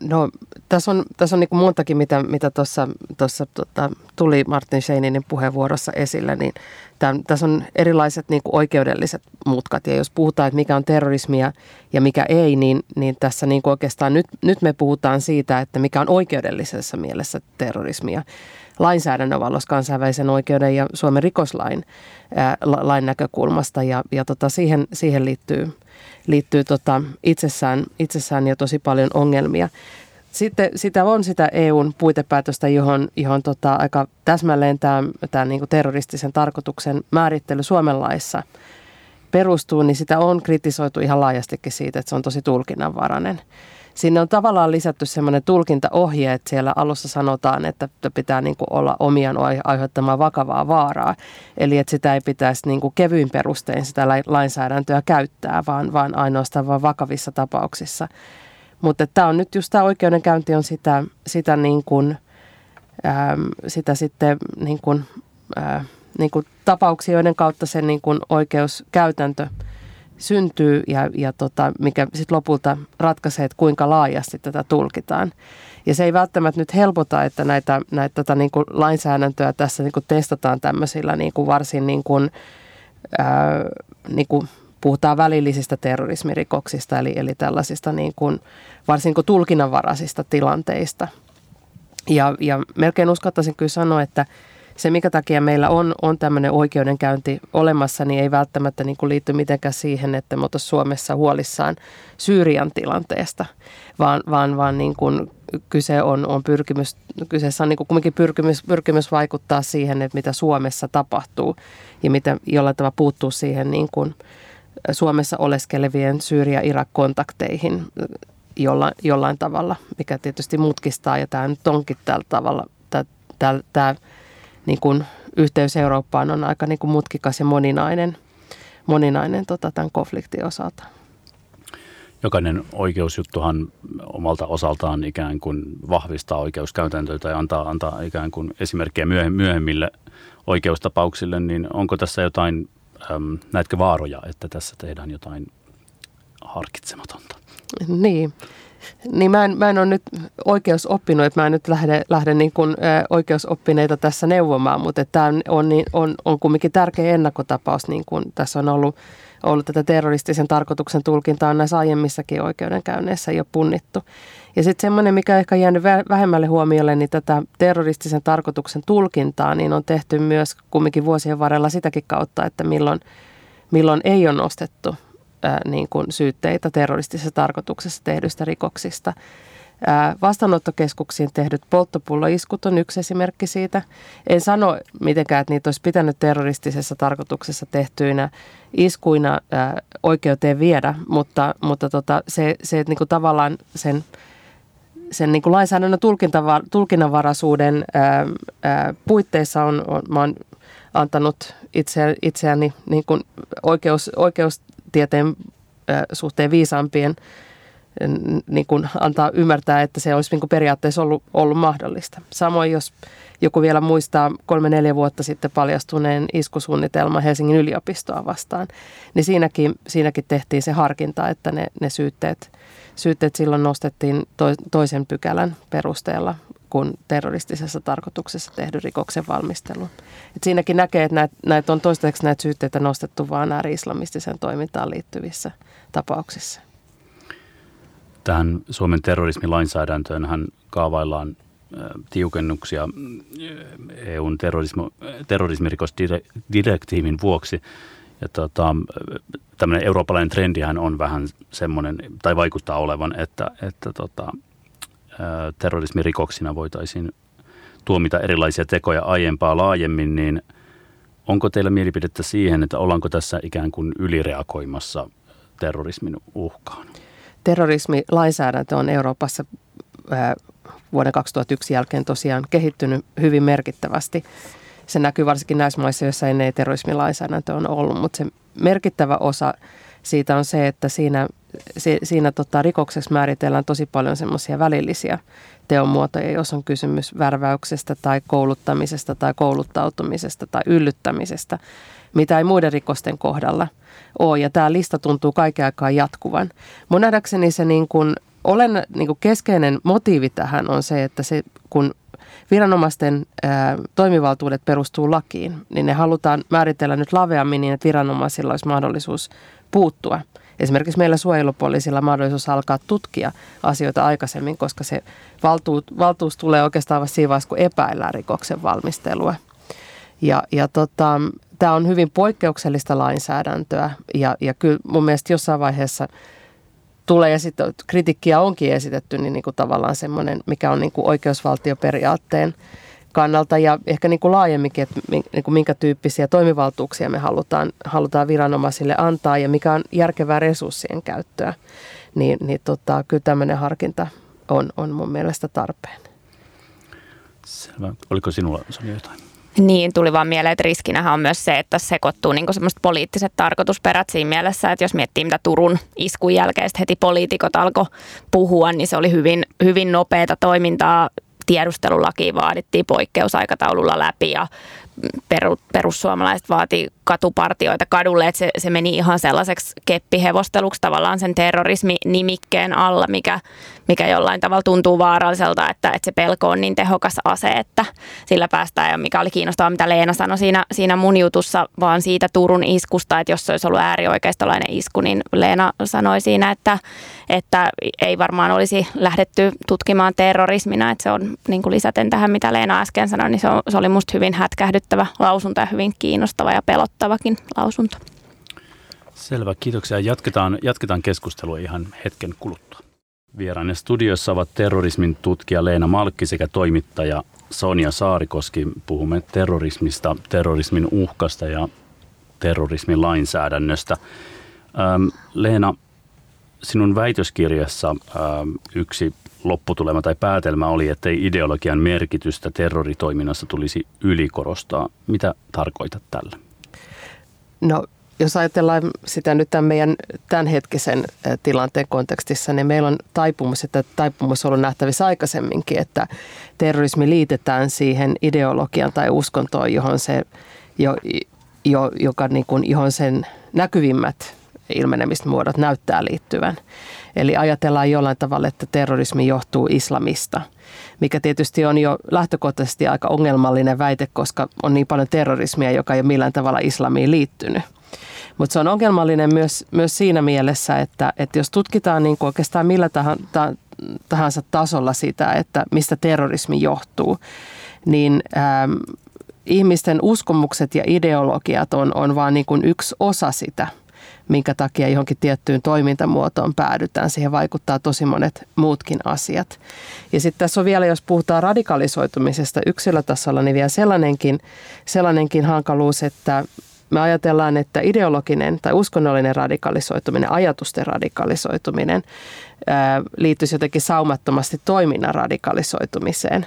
No, tässä on, tässä on niin montakin, mitä, mitä tuossa, tuossa tota, tuli Martin Scheininin puheenvuorossa esille, niin tämän, tässä on erilaiset niin oikeudelliset mutkat. Ja jos puhutaan, että mikä on terrorismia ja mikä ei, niin, niin tässä niin oikeastaan nyt, nyt me puhutaan siitä, että mikä on oikeudellisessa mielessä terrorismia lainsäädännön valossa kansainvälisen oikeuden ja Suomen rikoslain ää, lain näkökulmasta. Ja, ja tota, siihen, siihen liittyy – liittyy tota itsessään, itsessään jo tosi paljon ongelmia. Sitten sitä on sitä EUn puitepäätöstä, johon, johon tota aika täsmälleen tämä, tämä niin terroristisen tarkoituksen määrittely Suomen laissa perustuu, niin sitä on kritisoitu ihan laajastikin siitä, että se on tosi tulkinnanvarainen sinne on tavallaan lisätty semmoinen tulkintaohje, että siellä alussa sanotaan, että pitää niin kuin olla omiaan aiheuttamaan vakavaa vaaraa. Eli että sitä ei pitäisi niin kuin kevyin perustein sitä lainsäädäntöä käyttää, vaan, vaan ainoastaan vaan vakavissa tapauksissa. Mutta tämä on nyt just tämä oikeudenkäynti on sitä, sitä, niin kuin, äm, sitä sitten niin kuin, ää, niin kuin tapauksia, joiden kautta se niin kuin oikeuskäytäntö – syntyy ja, ja tota, mikä sitten lopulta ratkaisee, että kuinka laajasti tätä tulkitaan. Ja se ei välttämättä nyt helpota, että näitä, näitä tota, niin kuin lainsäädäntöä tässä niin kuin testataan tämmöisillä niin kuin varsin niin kuin, ää, niin kuin puhutaan välillisistä terrorismirikoksista, eli, eli tällaisista niin kuin, varsin niin kuin tulkinnanvaraisista tilanteista. Ja, ja melkein uskaltaisin kyllä sanoa, että se, mikä takia meillä on, on tämmöinen oikeudenkäynti olemassa, niin ei välttämättä niin kuin liity mitenkään siihen, että me Suomessa huolissaan Syyrian tilanteesta, vaan, vaan, vaan niin kuin kyse on, on pyrkimys, kyseessä on niin kuin kumminkin pyrkimys, pyrkimys vaikuttaa siihen, että mitä Suomessa tapahtuu ja mitä jollain tavalla puuttuu siihen niin kuin Suomessa oleskelevien Syyria-Irak-kontakteihin jollain, jollain tavalla, mikä tietysti mutkistaa ja tämä nyt onkin tällä tavalla, tämä, tämä niin kuin yhteys Eurooppaan on aika niin kuin mutkikas ja moninainen, moninainen tota, tämän konfliktin osalta. Jokainen oikeusjuttuhan omalta osaltaan ikään kuin vahvistaa oikeuskäytäntöitä ja antaa, antaa ikään kuin esimerkkejä myöhemmille oikeustapauksille, niin onko tässä jotain, äm, näetkö vaaroja, että tässä tehdään jotain harkitsematonta? Niin, niin mä en, mä en ole nyt oikeusoppinut, että mä en nyt lähde, lähde niin kuin, oikeusoppineita tässä neuvomaan, mutta tämä on, on, niin, on, on kumminkin tärkeä ennakkotapaus, niin kuin tässä on ollut, ollut tätä terroristisen tarkoituksen tulkintaa näissä aiemmissakin oikeudenkäynneissä jo punnittu. Ja sitten semmoinen, mikä ehkä jäänyt vähemmälle huomiolle, niin tätä terroristisen tarkoituksen tulkintaa, niin on tehty myös kumminkin vuosien varrella sitäkin kautta, että milloin, milloin ei ole nostettu niin kuin syytteitä terroristisessa tarkoituksessa tehdyistä rikoksista. Vastaanottokeskuksiin tehdyt polttopulloiskut on yksi esimerkki siitä. En sano mitenkään, että niitä olisi pitänyt terroristisessa tarkoituksessa tehtyinä iskuina oikeuteen viedä, mutta, mutta tota, se, se että niin kuin tavallaan sen, sen niin kuin lainsäädännön tulkinnanvaraisuuden ää, ää, puitteissa on, on, mä antanut itse, itseäni niin kuin oikeus, oikeustieteen suhteen viisaampien niin kuin antaa ymmärtää, että se olisi niin kuin periaatteessa ollut, ollut mahdollista. Samoin jos joku vielä muistaa kolme-neljä vuotta sitten paljastuneen iskusuunnitelma Helsingin yliopistoa vastaan, niin siinäkin, siinäkin tehtiin se harkinta, että ne, ne syytteet, syytteet silloin nostettiin to, toisen pykälän perusteella kuin terroristisessa tarkoituksessa tehdyn rikoksen valmistelu. Et siinäkin näkee, että näitä, näitä on toistaiseksi näitä syytteitä nostettu vain ääri-islamistiseen toimintaan liittyvissä tapauksissa. Tähän Suomen terrorismilainsäädäntöön hän kaavaillaan tiukennuksia EUn terrorismirikosdirektiivin vuoksi. Ja tota, tämmöinen eurooppalainen trendihän on vähän semmoinen, tai vaikuttaa olevan, että, että tota, terrorismirikoksina voitaisiin tuomita erilaisia tekoja aiempaa laajemmin, niin onko teillä mielipidettä siihen, että ollaanko tässä ikään kuin ylireagoimassa terrorismin uhkaan? Terrorismilainsäädäntö on Euroopassa vuoden 2001 jälkeen tosiaan kehittynyt hyvin merkittävästi. Se näkyy varsinkin näissä maissa, joissa ennen terrorismilainsäädäntö on ollut, mutta se merkittävä osa siitä on se, että siinä, siinä tota, rikoksessa määritellään tosi paljon semmoisia välillisiä teonmuotoja, jos on kysymys värväyksestä tai kouluttamisesta tai kouluttautumisesta tai yllyttämisestä, mitä ei muiden rikosten kohdalla ole. Ja tämä lista tuntuu kaiken aikaa jatkuvan. Mun nähdäkseni se niin kuin olen, niin kuin keskeinen motiivi tähän on se, että se, kun viranomaisten ää, toimivaltuudet perustuu lakiin, niin ne halutaan määritellä nyt laveammin niin, että viranomaisilla olisi mahdollisuus puuttua. Esimerkiksi meillä suojelupoliisilla mahdollisuus alkaa tutkia asioita aikaisemmin, koska se valtuus, valtuus tulee oikeastaan vasta siinä vaiheessa, kun epäillään rikoksen valmistelua. Ja, ja tota, tämä on hyvin poikkeuksellista lainsäädäntöä ja, ja kyllä mun mielestä jossain vaiheessa – tulee ja sitten kritiikkiä onkin esitetty, niin, niin kuin tavallaan semmoinen, mikä on niin kuin oikeusvaltioperiaatteen kannalta ja ehkä niin kuin laajemminkin, että niin kuin minkä tyyppisiä toimivaltuuksia me halutaan, halutaan viranomaisille antaa ja mikä on järkevää resurssien käyttöä, niin, niin tota, kyllä tämmöinen harkinta on, on mun mielestä tarpeen. Selvä. Oliko sinulla Sonja jotain? Niin, tuli vaan mieleen, että riskinähän on myös se, että sekoittuu niin semmoiset poliittiset tarkoitusperät siinä mielessä, että jos miettii mitä Turun iskun jälkeen heti poliitikot alkoi puhua, niin se oli hyvin, hyvin nopeata toimintaa. Tiedustelulaki vaadittiin poikkeusaikataululla läpi ja perussuomalaiset vaati katupartioita kadulle, että se, se meni ihan sellaiseksi keppihevosteluksi tavallaan sen terrorismi-nimikkeen alla, mikä, mikä jollain tavalla tuntuu vaaralliselta, että, että se pelko on niin tehokas ase, että sillä päästään. Ja mikä oli kiinnostavaa, mitä Leena sanoi siinä, siinä mun jutussa, vaan siitä Turun iskusta, että jos se olisi ollut äärioikeistolainen isku, niin Leena sanoi siinä, että, että ei varmaan olisi lähdetty tutkimaan terrorismina, että se on niin kuin lisäten tähän, mitä Leena äsken sanoi, niin se, on, se oli musta hyvin hätkähdyttävä lausunto ja hyvin kiinnostava ja pelottavakin lausunto. Selvä, kiitoksia. Jatketaan, jatketaan keskustelua ihan hetken kuluttua. Vierainen studiossa ovat terrorismin tutkija Leena Malkki sekä toimittaja Sonja Saarikoski. Puhumme terrorismista, terrorismin uhkasta ja terrorismin lainsäädännöstä. Ähm, Leena, sinun väitöskirjassa ähm, yksi lopputulema tai päätelmä oli, että ei ideologian merkitystä terroritoiminnassa tulisi ylikorostaa. Mitä tarkoitat tällä? No jos ajatellaan sitä nyt tämän meidän tämänhetkisen tilanteen kontekstissa, niin meillä on taipumus, että taipumus on ollut nähtävissä aikaisemminkin, että terrorismi liitetään siihen ideologian tai uskontoon, johon se, jo, jo, joka niin kuin, johon sen näkyvimmät ilmenemismuodot näyttää liittyvän. Eli ajatellaan jollain tavalla, että terrorismi johtuu islamista, mikä tietysti on jo lähtökohtaisesti aika ongelmallinen väite, koska on niin paljon terrorismia, joka ei ole millään tavalla islamiin liittynyt. Mutta se on ongelmallinen myös, myös siinä mielessä, että, että jos tutkitaan niin kuin oikeastaan millä tahansa tasolla sitä, että mistä terrorismi johtuu, niin ähm, ihmisten uskomukset ja ideologiat on, on vain niin yksi osa sitä – minkä takia johonkin tiettyyn toimintamuotoon päädytään. Siihen vaikuttaa tosi monet muutkin asiat. Ja sitten tässä on vielä, jos puhutaan radikalisoitumisesta yksilötasolla, niin vielä sellainenkin, sellainenkin hankaluus, että me ajatellaan, että ideologinen tai uskonnollinen radikalisoituminen, ajatusten radikalisoituminen liittyisi jotenkin saumattomasti toiminnan radikalisoitumiseen.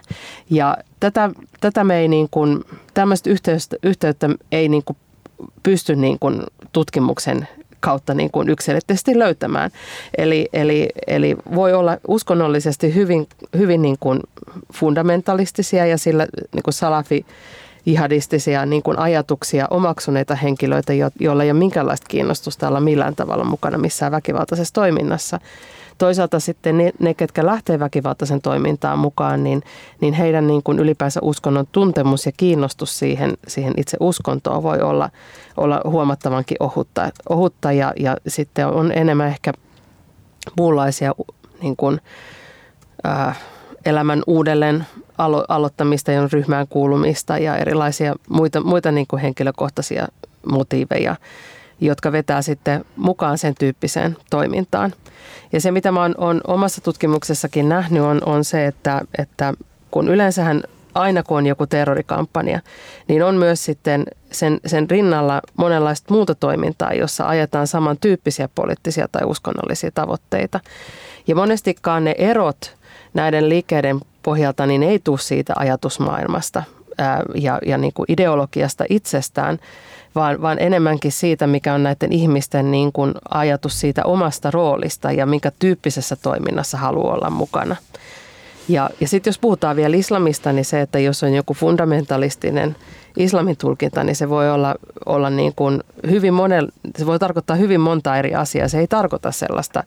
Ja tätä, tätä me ei niin kuin, tämmöistä yhteyttä, yhteyttä ei niin kuin pysty niin kuin tutkimuksen kautta niin kuin yksilöllisesti löytämään. Eli, eli, eli voi olla uskonnollisesti hyvin, hyvin niin kuin fundamentalistisia ja sillä niin kuin salafi jihadistisia niin kuin ajatuksia omaksuneita henkilöitä, joilla ei ole minkäänlaista kiinnostusta olla millään tavalla mukana missään väkivaltaisessa toiminnassa. Toisaalta sitten ne, ne ketkä lähtee väkivaltaisen toimintaan mukaan, niin, niin heidän niin kuin ylipäänsä uskonnon tuntemus ja kiinnostus siihen, siihen itse uskontoon voi olla, olla huomattavankin ohutta, ohutta ja, ja sitten on enemmän ehkä muunlaisia niin kuin, ää, elämän uudelleen alo- aloittamista ja ryhmään kuulumista ja erilaisia muita, muita niin kuin henkilökohtaisia motiiveja, jotka vetää sitten mukaan sen tyyppiseen toimintaan. Ja se, mitä mä oon, oon omassa tutkimuksessakin nähnyt, on, on se, että, että kun yleensähän aina kun on joku terrorikampanja, niin on myös sitten sen, sen rinnalla monenlaista muuta toimintaa, jossa ajetaan samantyyppisiä poliittisia tai uskonnollisia tavoitteita. Ja monestikaan ne erot näiden liikkeiden pohjalta niin ei tule siitä ajatusmaailmasta ää, ja, ja niin kuin ideologiasta itsestään, vaan, vaan enemmänkin siitä, mikä on näiden ihmisten niin kuin ajatus siitä omasta roolista ja minkä tyyppisessä toiminnassa haluaa olla mukana. Ja, ja sitten jos puhutaan vielä islamista, niin se, että jos on joku fundamentalistinen islamin tulkinta, niin se voi olla, olla niin kuin hyvin monel, se voi tarkoittaa hyvin monta eri asiaa. Se ei tarkoita sellaista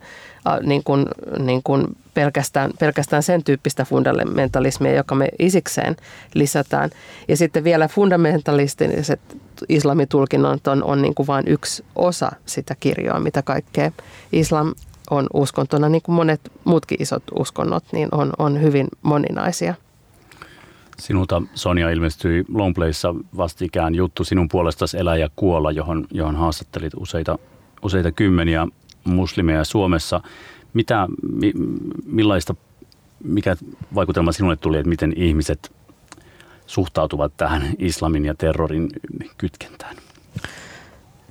niin kuin, niin kuin pelkästään, pelkästään sen tyyppistä fundamentalismia, joka me isikseen lisätään. Ja sitten vielä fundamentalistiset islamitulkinnot on, on niin kuin vain yksi osa sitä kirjoa, mitä kaikkea islam on uskontona, niin kuin monet muutkin isot uskonnot, niin on, on hyvin moninaisia. Sinulta Sonja ilmestyi Longplayssa vastikään juttu sinun puolestasi Elä ja kuolla, johon, johon haastattelit useita, useita kymmeniä muslimeja Suomessa. Mitä, mi, millaista, mikä vaikutelma sinulle tuli, että miten ihmiset suhtautuvat tähän islamin ja terrorin kytkentään?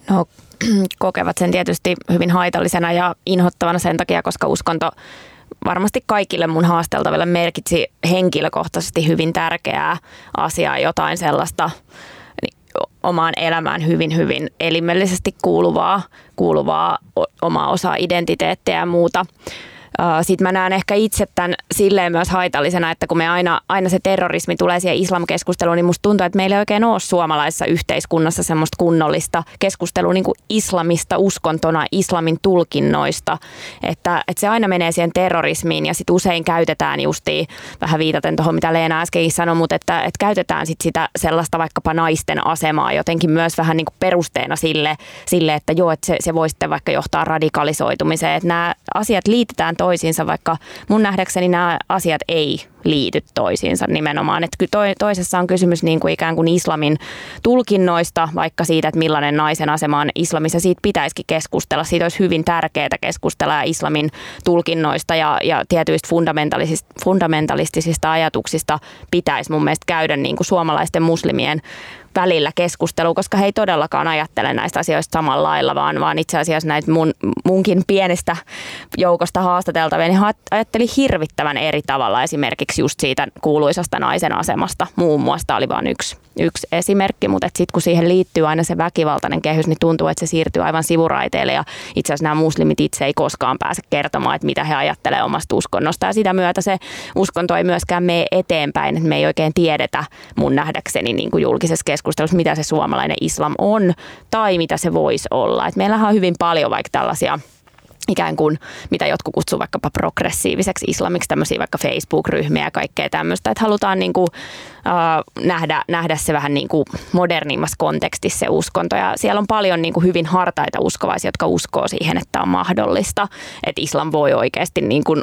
No kokevat sen tietysti hyvin haitallisena ja inhottavana sen takia, koska uskonto varmasti kaikille mun haasteltaville merkitsi henkilökohtaisesti hyvin tärkeää asiaa, jotain sellaista niin, omaan elämään hyvin, hyvin elimellisesti kuuluvaa, kuuluvaa omaa osaa identiteettiä ja muuta. Sitten mä näen ehkä itse tämän silleen myös haitallisena, että kun me aina, aina se terrorismi tulee siihen islamkeskusteluun, niin musta tuntuu, että meillä ei oikein ole suomalaisessa yhteiskunnassa semmoista kunnollista keskustelua niin kuin islamista uskontona, islamin tulkinnoista. Että, että se aina menee siihen terrorismiin ja sitten usein käytetään justiin, vähän viitaten tuohon mitä Leena äsken sanoi, mutta että, että käytetään sit sitä sellaista vaikkapa naisten asemaa jotenkin myös vähän niin kuin perusteena sille, sille että joo, että se, se voi sitten vaikka johtaa radikalisoitumiseen. Että nämä asiat liitetään to- toisiinsa, vaikka mun nähdäkseni nämä asiat ei liity toisiinsa nimenomaan. Että toisessa on kysymys niin kuin ikään kuin islamin tulkinnoista, vaikka siitä, että millainen naisen asema on islamissa. Siitä pitäisikin keskustella. Siitä olisi hyvin tärkeää keskustella islamin tulkinnoista ja, ja tietyistä fundamentalisista, fundamentalistisista ajatuksista pitäisi mun mielestä käydä niin kuin suomalaisten muslimien välillä keskustelu, koska he ei todellakaan ajattele näistä asioista samalla lailla, vaan, vaan itse asiassa näitä mun, munkin pienestä joukosta haastateltavia, niin ajatteli hirvittävän eri tavalla esimerkiksi just siitä kuuluisasta naisen asemasta. Muun muassa oli vain yksi, yksi esimerkki, mutta sitten kun siihen liittyy aina se väkivaltainen kehys, niin tuntuu, että se siirtyy aivan sivuraiteille ja itse asiassa nämä muslimit itse ei koskaan pääse kertomaan, että mitä he ajattelee omasta uskonnosta ja sitä myötä se uskonto ei myöskään mene eteenpäin, että me ei oikein tiedetä mun nähdäkseni niin kuin julkisessa keskustelussa, mitä se suomalainen islam on tai mitä se voisi olla. Et meillähän on hyvin paljon vaikka tällaisia ikään kuin, mitä jotkut kutsuu vaikkapa progressiiviseksi islamiksi, tämmöisiä vaikka Facebook-ryhmiä ja kaikkea tämmöistä, että halutaan niin kuin, äh, nähdä, nähdä se vähän niin kuin modernimmassa kontekstissa se uskonto. Ja siellä on paljon niin kuin hyvin hartaita uskovaisia, jotka uskoo siihen, että on mahdollista, että islam voi oikeasti niin kuin,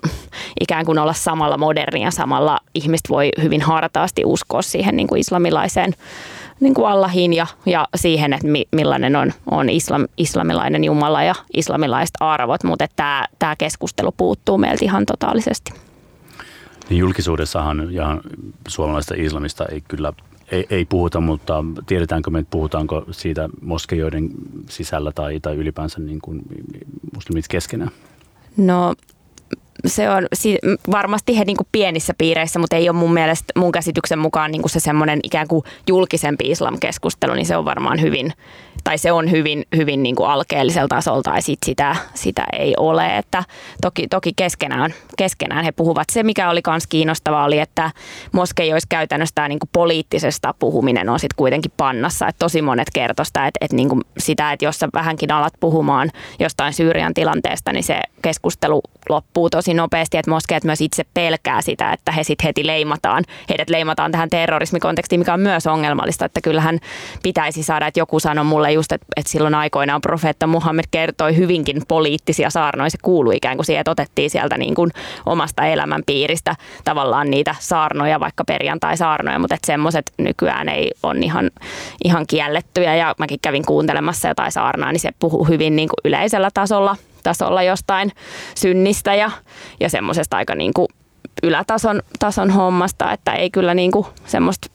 ikään kuin olla samalla modernia, samalla ihmiset voi hyvin hartaasti uskoa siihen niin kuin islamilaiseen niin kuin Allahin ja, ja siihen, että mi, millainen on, on islam, islamilainen Jumala ja islamilaiset arvot, mutta tämä, tämä keskustelu puuttuu meiltä ihan totaalisesti. Niin julkisuudessahan ja suomalaista islamista ei kyllä ei, ei puhuta, mutta tiedetäänkö me, että puhutaanko siitä moskeijoiden sisällä tai, tai ylipäänsä niin kuin muslimit keskenään? No se on varmasti he niin kuin pienissä piireissä, mutta ei ole mun mielestä, mun käsityksen mukaan niin kuin se semmoinen ikään kuin julkisempi islam-keskustelu, niin se on varmaan hyvin tai se on hyvin, hyvin niin kuin alkeellisella tasolla tai sit sitä, sitä ei ole. Että toki, toki keskenään, keskenään he puhuvat. Se, mikä oli myös kiinnostavaa, oli, että moskeijoissa käytännössä tämä niin kuin poliittisesta puhuminen on sitten kuitenkin pannassa. Että tosi monet kertoi sitä, että, että niin kuin sitä, että jos sä vähänkin alat puhumaan jostain Syyrian tilanteesta, niin se keskustelu loppuu tosi nopeasti, että moskeet myös itse pelkää sitä, että he sitten heti leimataan. Heidät leimataan tähän terrorismikontekstiin, mikä on myös ongelmallista, että kyllähän pitäisi saada, että joku sanoi mulle just, että, että silloin aikoinaan profeetta Muhammed kertoi hyvinkin poliittisia saarnoja. Se kuului ikään kuin siihen, että otettiin sieltä niin kuin omasta elämänpiiristä tavallaan niitä saarnoja, vaikka perjantai-saarnoja, mutta että semmoiset nykyään ei ole ihan, ihan kiellettyjä. Ja mäkin kävin kuuntelemassa jotain saarnaa, niin se puhuu hyvin niin kuin yleisellä tasolla, tasolla jostain synnistä ja, ja semmoisesta aika niin kuin ylätason tason hommasta, että ei kyllä niin kuin semmoista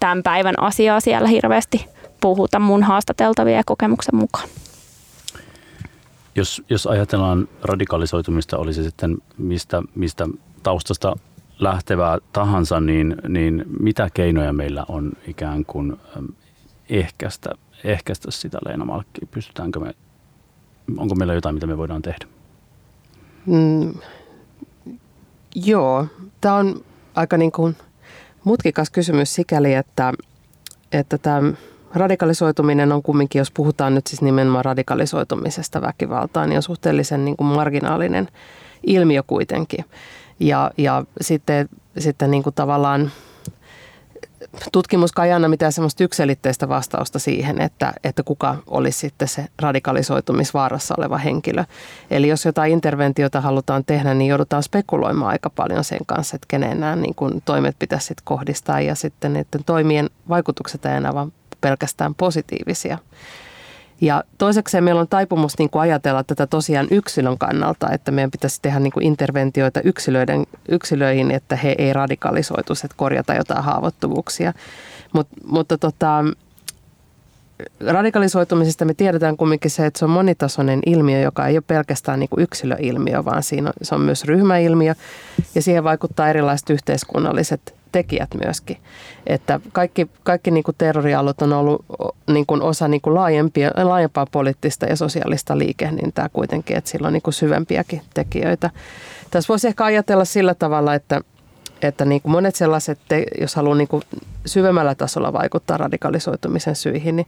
tämän päivän asiaa siellä hirveästi puhuta mun haastateltavia kokemuksen mukaan. Jos, jos ajatellaan radikalisoitumista, oli se sitten mistä, mistä taustasta lähtevää tahansa, niin, niin mitä keinoja meillä on ikään kuin ehkäistä, ehkäistä sitä Leena Malkki? Pystytäänkö me, onko meillä jotain, mitä me voidaan tehdä? Mm, joo, tämä on aika niin kuin mutkikas kysymys sikäli, että, että tämä radikalisoituminen on kumminkin, jos puhutaan nyt siis nimenomaan radikalisoitumisesta väkivaltaan, niin on suhteellisen niin kuin marginaalinen ilmiö kuitenkin. Ja, ja sitten, sitten niin kuin tavallaan tutkimus ei anna mitään semmoista yksilitteistä vastausta siihen, että, että kuka olisi sitten se radikalisoitumisvaarassa oleva henkilö. Eli jos jotain interventiota halutaan tehdä, niin joudutaan spekuloimaan aika paljon sen kanssa, että kenen nämä niin kuin toimet pitäisi sitten kohdistaa ja sitten niiden toimien vaikutukset ei enää vaan pelkästään positiivisia. Ja toiseksi meillä on taipumus niin kuin ajatella tätä tosiaan yksilön kannalta, että meidän pitäisi tehdä niin kuin interventioita yksilöiden, yksilöihin, että he ei radikalisoitu, että korjata jotain haavoittuvuuksia. Mut, mutta tota, radikalisoitumisesta me tiedetään kumminkin se, että se on monitasoinen ilmiö, joka ei ole pelkästään niin kuin yksilöilmiö, vaan siinä on, se on myös ryhmäilmiö ja siihen vaikuttaa erilaiset yhteiskunnalliset tekijät myöskin. Että kaikki, kaikki niin kuin on ollut niin kuin osa niin kuin laajempia, laajempaa poliittista ja sosiaalista liikehdintää kuitenkin, että sillä on niin kuin syvempiäkin tekijöitä. Tässä voisi ehkä ajatella sillä tavalla, että, että niin kuin monet sellaiset, jos haluaa niin kuin syvemmällä tasolla vaikuttaa radikalisoitumisen syihin, niin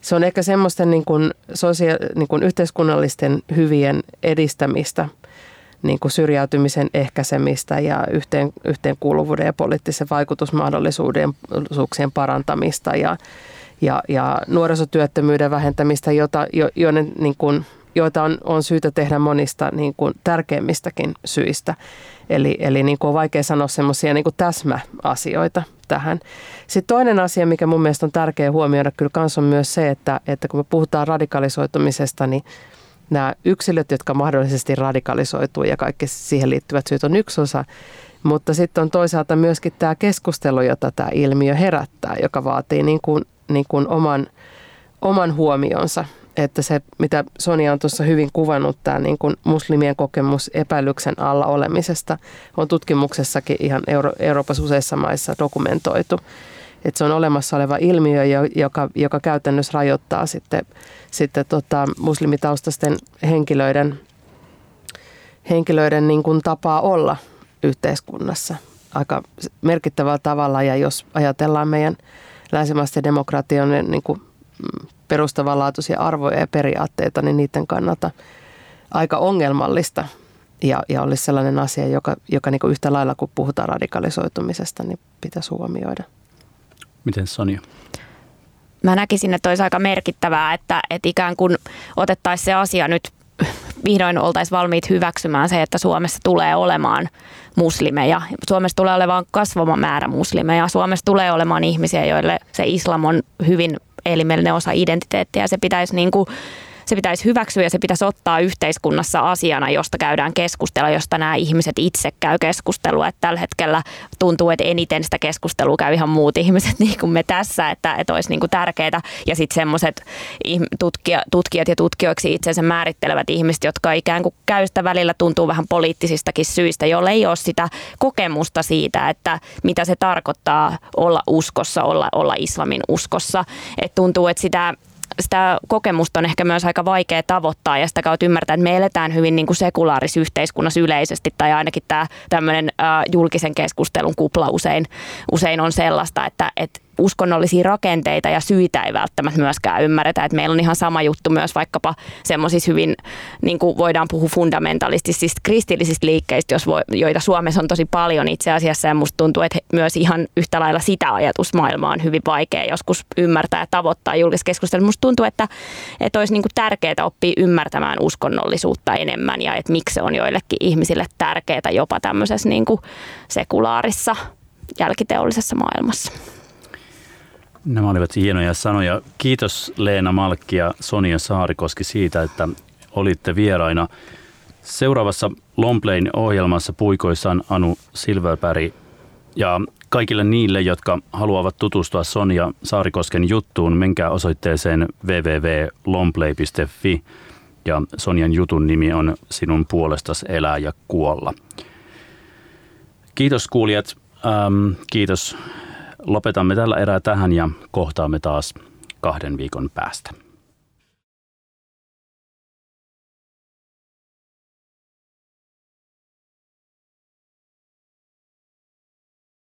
se on ehkä semmoisten niin kuin sosia- niin kuin yhteiskunnallisten hyvien edistämistä – niin kuin syrjäytymisen ehkäisemistä ja yhteen, yhteenkuuluvuuden ja poliittisen vaikutusmahdollisuuksien parantamista ja, ja, ja nuorisotyöttömyyden vähentämistä, jota, jo, joiden, niin kuin, joita on, on syytä tehdä monista niin kuin tärkeimmistäkin syistä. Eli, eli niin kuin on vaikea sanoa semmoisia niin täsmäasioita tähän. Sitten toinen asia, mikä mun mielestä on tärkeä huomioida kyllä kanssa on myös se, että, että kun me puhutaan radikalisoitumisesta, niin nämä yksilöt, jotka mahdollisesti radikalisoituu ja kaikki siihen liittyvät syyt on yksi osa. Mutta sitten on toisaalta myöskin tämä keskustelu, jota tämä ilmiö herättää, joka vaatii niin kuin, niin kuin oman, oman huomionsa. Että se, mitä Sonia on tuossa hyvin kuvannut, tämä niin kuin muslimien kokemus epäilyksen alla olemisesta, on tutkimuksessakin ihan Euro- Euroopassa useissa maissa dokumentoitu että se on olemassa oleva ilmiö, joka, joka käytännössä rajoittaa sitten, sitten tota muslimitaustaisten henkilöiden, henkilöiden niin kuin tapaa olla yhteiskunnassa aika merkittävällä tavalla. Ja jos ajatellaan meidän länsimaisten demokratian niin kuin perustavanlaatuisia arvoja ja periaatteita, niin niiden kannalta aika ongelmallista ja, ja olisi sellainen asia, joka, joka niin yhtä lailla kun puhutaan radikalisoitumisesta, niin pitäisi huomioida. Miten Sonja? Mä näkisin, että olisi aika merkittävää, että, että ikään kuin otettaisiin se asia nyt vihdoin oltaisiin valmiit hyväksymään se, että Suomessa tulee olemaan muslimeja. Suomessa tulee olemaan kasvava määrä muslimeja. Suomessa tulee olemaan ihmisiä, joille se islam on hyvin elimellinen osa identiteettiä. Se pitäisi niin kuin se pitäisi hyväksyä ja se pitäisi ottaa yhteiskunnassa asiana, josta käydään keskustelua, josta nämä ihmiset itse käy keskustelua. Että tällä hetkellä tuntuu, että eniten sitä keskustelua käy ihan muut ihmiset niin kuin me tässä, että, että olisi niin kuin tärkeää. Ja sitten semmoiset tutkija, tutkijat ja tutkijoiksi itsensä määrittelevät ihmiset, jotka ikään kuin käy sitä välillä tuntuu vähän poliittisistakin syistä, jolle ei ole sitä kokemusta siitä, että mitä se tarkoittaa olla uskossa, olla, olla islamin uskossa. Et tuntuu, että sitä sitä kokemusta on ehkä myös aika vaikea tavoittaa ja sitä kautta ymmärtää, että me eletään hyvin niin kuin sekulaarisessa yhteiskunnassa yleisesti tai ainakin tämä tämmöinen julkisen keskustelun kupla usein, usein on sellaista, että, että uskonnollisia rakenteita ja syitä ei välttämättä myöskään ymmärretä. Että meillä on ihan sama juttu myös vaikkapa semmoisissa hyvin, niin kuin voidaan puhua fundamentalistisista kristillisistä liikkeistä, jos voi, joita Suomessa on tosi paljon itse asiassa. Ja musta tuntuu, että myös ihan yhtä lailla sitä ajatusmaailmaa on hyvin vaikea joskus ymmärtää ja tavoittaa julkisessa keskustelussa. Musta tuntuu, että, että olisi niin kuin tärkeää oppia ymmärtämään uskonnollisuutta enemmän ja että miksi se on joillekin ihmisille tärkeää jopa tämmöisessä niin kuin sekulaarissa jälkiteollisessa maailmassa. Nämä olivat hienoja sanoja. Kiitos Leena Malkki ja Sonia Saarikoski siitä, että olitte vieraina. Seuraavassa Lomplain ohjelmassa puikoissaan Anu Silverberg ja kaikille niille, jotka haluavat tutustua Sonia Saarikosken juttuun, menkää osoitteeseen www.lomplay.fi ja Sonjan jutun nimi on Sinun puolestas elää ja kuolla. Kiitos kuulijat. Ähm, kiitos Lopetamme tällä erää tähän ja kohtaamme taas kahden viikon päästä.